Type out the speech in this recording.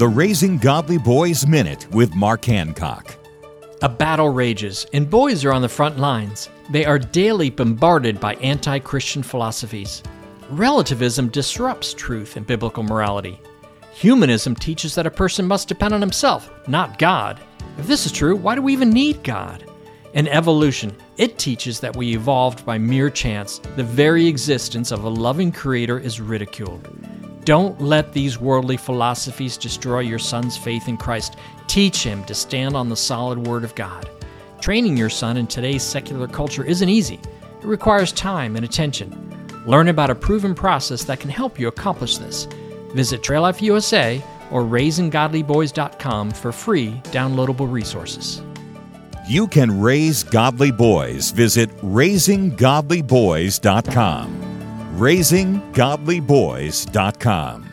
the Raising Godly Boys Minute with Mark Hancock. A battle rages, and boys are on the front lines. They are daily bombarded by anti Christian philosophies. Relativism disrupts truth and biblical morality. Humanism teaches that a person must depend on himself, not God. If this is true, why do we even need God? And evolution, it teaches that we evolved by mere chance. The very existence of a loving creator is ridiculed. Don't let these worldly philosophies destroy your son's faith in Christ. Teach him to stand on the solid Word of God. Training your son in today's secular culture isn't easy, it requires time and attention. Learn about a proven process that can help you accomplish this. Visit Trail Life USA or raisinggodlyboys.com for free downloadable resources. You can raise godly boys. Visit raisinggodlyboys.com. raisinggodlyboys.com.